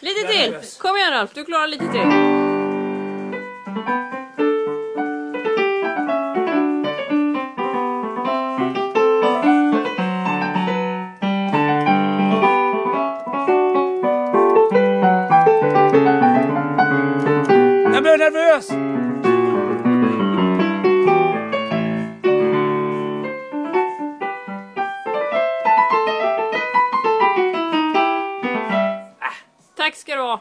Lite till! Kom igen Ralf, du klarar lite till. Jag blir nervös! Tack ska du ha.